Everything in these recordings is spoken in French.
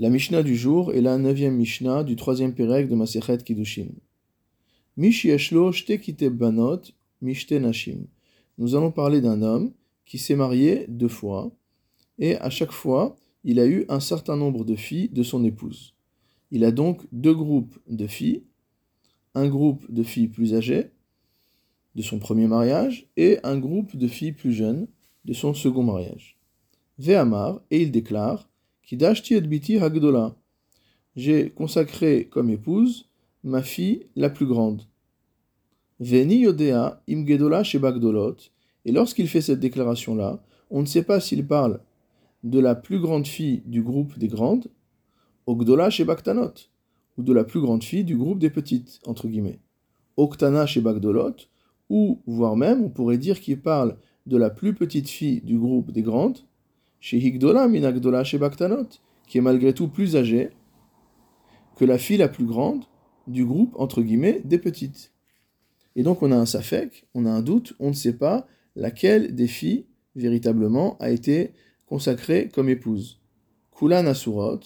La Mishnah du jour est la neuvième Mishnah du troisième Pérec de Masechet Kiddushin. Banot mishte nashim. Nous allons parler d'un homme qui s'est marié deux fois, et à chaque fois, il a eu un certain nombre de filles de son épouse. Il a donc deux groupes de filles, un groupe de filles plus âgées de son premier mariage et un groupe de filles plus jeunes de son second mariage. Ve'amar, et il déclare J'ai consacré comme épouse ma fille la plus grande. Veni Yodea Imgedola Shebagdolot. Et lorsqu'il fait cette déclaration-là, on ne sait pas s'il parle de la plus grande fille du groupe des grandes, Ogdola Shebaktanot, ou de la plus grande fille du groupe des petites, entre guillemets. Oktana Shebagdolot, ou voire même on pourrait dire qu'il parle de la plus petite fille du groupe des grandes, qui est malgré tout plus âgée que la fille la plus grande du groupe, entre guillemets, des petites. Et donc on a un safek, on a un doute, on ne sait pas laquelle des filles, véritablement, a été consacrée comme épouse. Kula Nasurot,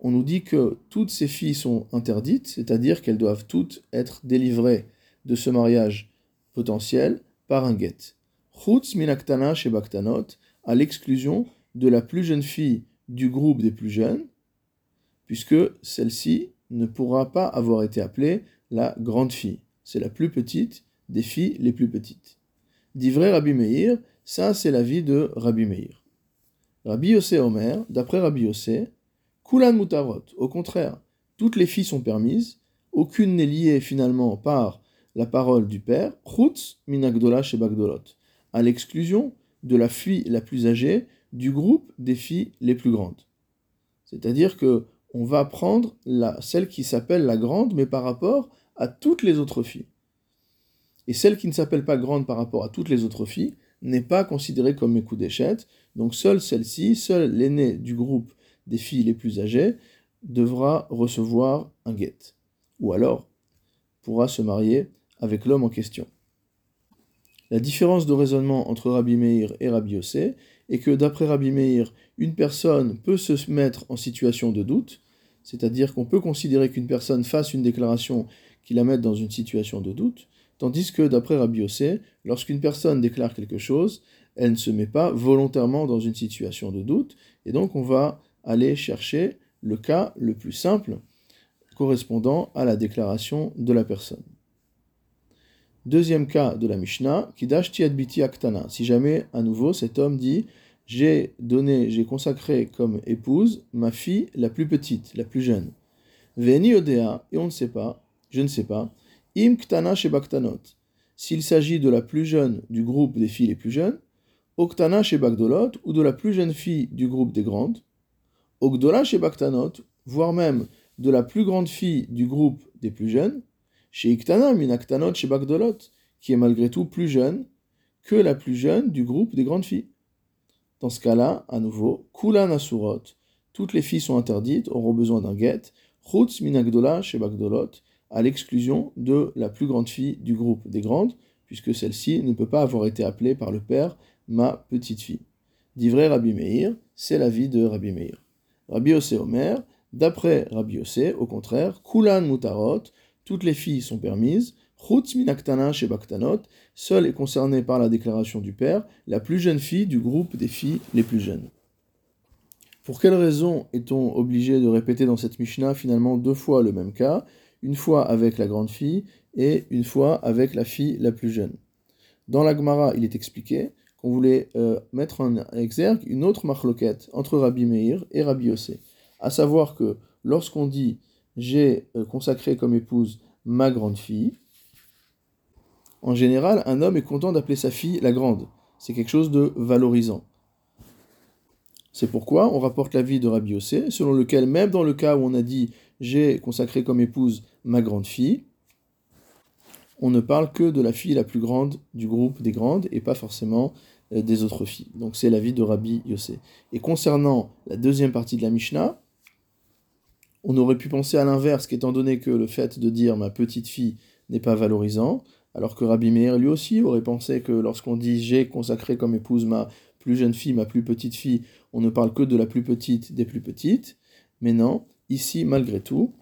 on nous dit que toutes ces filles sont interdites, c'est-à-dire qu'elles doivent toutes être délivrées de ce mariage potentiel par un get. Chutz minaktana chez à l'exclusion de la plus jeune fille du groupe des plus jeunes, puisque celle-ci ne pourra pas avoir été appelée la grande fille. C'est la plus petite des filles les plus petites. D'ivré Rabbi Meir, ça c'est l'avis de Rabbi Meir. Rabbi Yossé Omer, d'après Rabbi Yossé, Kulan Mutarot, au contraire, toutes les filles sont permises, aucune n'est liée finalement par la parole du père, Chutz minagdola shebagdolot, à l'exclusion de la fille la plus âgée du groupe des filles les plus grandes. C'est-à-dire que on va prendre la, celle qui s'appelle la grande, mais par rapport à toutes les autres filles. Et celle qui ne s'appelle pas grande par rapport à toutes les autres filles n'est pas considérée comme d'échette. Donc seule celle-ci, seule l'aînée du groupe des filles les plus âgées, devra recevoir un guet. Ou alors pourra se marier avec l'homme en question. La différence de raisonnement entre Rabbi Meir et Rabbi Yossé est que d'après Rabbi Meir, une personne peut se mettre en situation de doute, c'est-à-dire qu'on peut considérer qu'une personne fasse une déclaration qui la mette dans une situation de doute, tandis que d'après Rabbi Yossé, lorsqu'une personne déclare quelque chose, elle ne se met pas volontairement dans une situation de doute, et donc on va aller chercher le cas le plus simple correspondant à la déclaration de la personne. Deuxième cas de la Mishnah, Kidash Biti Aktana. Si jamais, à nouveau, cet homme dit J'ai donné, j'ai consacré comme épouse ma fille la plus petite, la plus jeune. Veni Odea, et on ne sait pas, je ne sais pas, Im Ktana Shebaktanot. S'il s'agit de la plus jeune du groupe des filles les plus jeunes, Oktana Shebakdolot, ou de la plus jeune fille du groupe des grandes, Ogdola Shebaktanot, voire même de la plus grande fille du groupe des plus jeunes, chez Iktana Minaktanot chez Bagdolot, qui est malgré tout plus jeune que la plus jeune du groupe des grandes filles. Dans ce cas-là, à nouveau, Kula Nasurot, toutes les filles sont interdites, auront besoin d'un guet, Chutz Minagdola chez Bagdolot, à l'exclusion de la plus grande fille du groupe des grandes, puisque celle-ci ne peut pas avoir été appelée par le père ma petite fille. D'ivré Rabbi Meir, c'est la vie de Rabbi Meir. Rabbi Yossé Omer, d'après Rabbi Yossé, au contraire, Kulan Mutarot, toutes les filles sont permises. Seule est concernée par la déclaration du père, la plus jeune fille du groupe des filles les plus jeunes. Pour quelle raison est-on obligé de répéter dans cette Mishnah finalement deux fois le même cas, une fois avec la grande fille et une fois avec la fille la plus jeune? Dans la Gemara, il est expliqué qu'on voulait euh, mettre en exergue une autre marloquette entre Rabbi Meir et Rabbi Yossé, à savoir que lorsqu'on dit j'ai euh, consacré comme épouse ma grande fille. En général, un homme est content d'appeler sa fille la grande. C'est quelque chose de valorisant. C'est pourquoi on rapporte l'avis de Rabbi Yossé, selon lequel même dans le cas où on a dit j'ai consacré comme épouse ma grande fille, on ne parle que de la fille la plus grande du groupe des grandes et pas forcément euh, des autres filles. Donc c'est l'avis de Rabbi Yossé. Et concernant la deuxième partie de la Mishnah, on aurait pu penser à l'inverse, qu'étant donné que le fait de dire ma petite fille n'est pas valorisant, alors que Rabbi Meir lui aussi aurait pensé que lorsqu'on dit j'ai consacré comme épouse ma plus jeune fille, ma plus petite fille, on ne parle que de la plus petite des plus petites. Mais non, ici, malgré tout,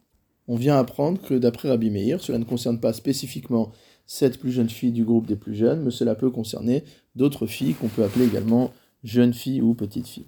on vient apprendre que d'après Rabbi Meir, cela ne concerne pas spécifiquement cette plus jeune fille du groupe des plus jeunes, mais cela peut concerner d'autres filles qu'on peut appeler également jeunes filles ou petites filles.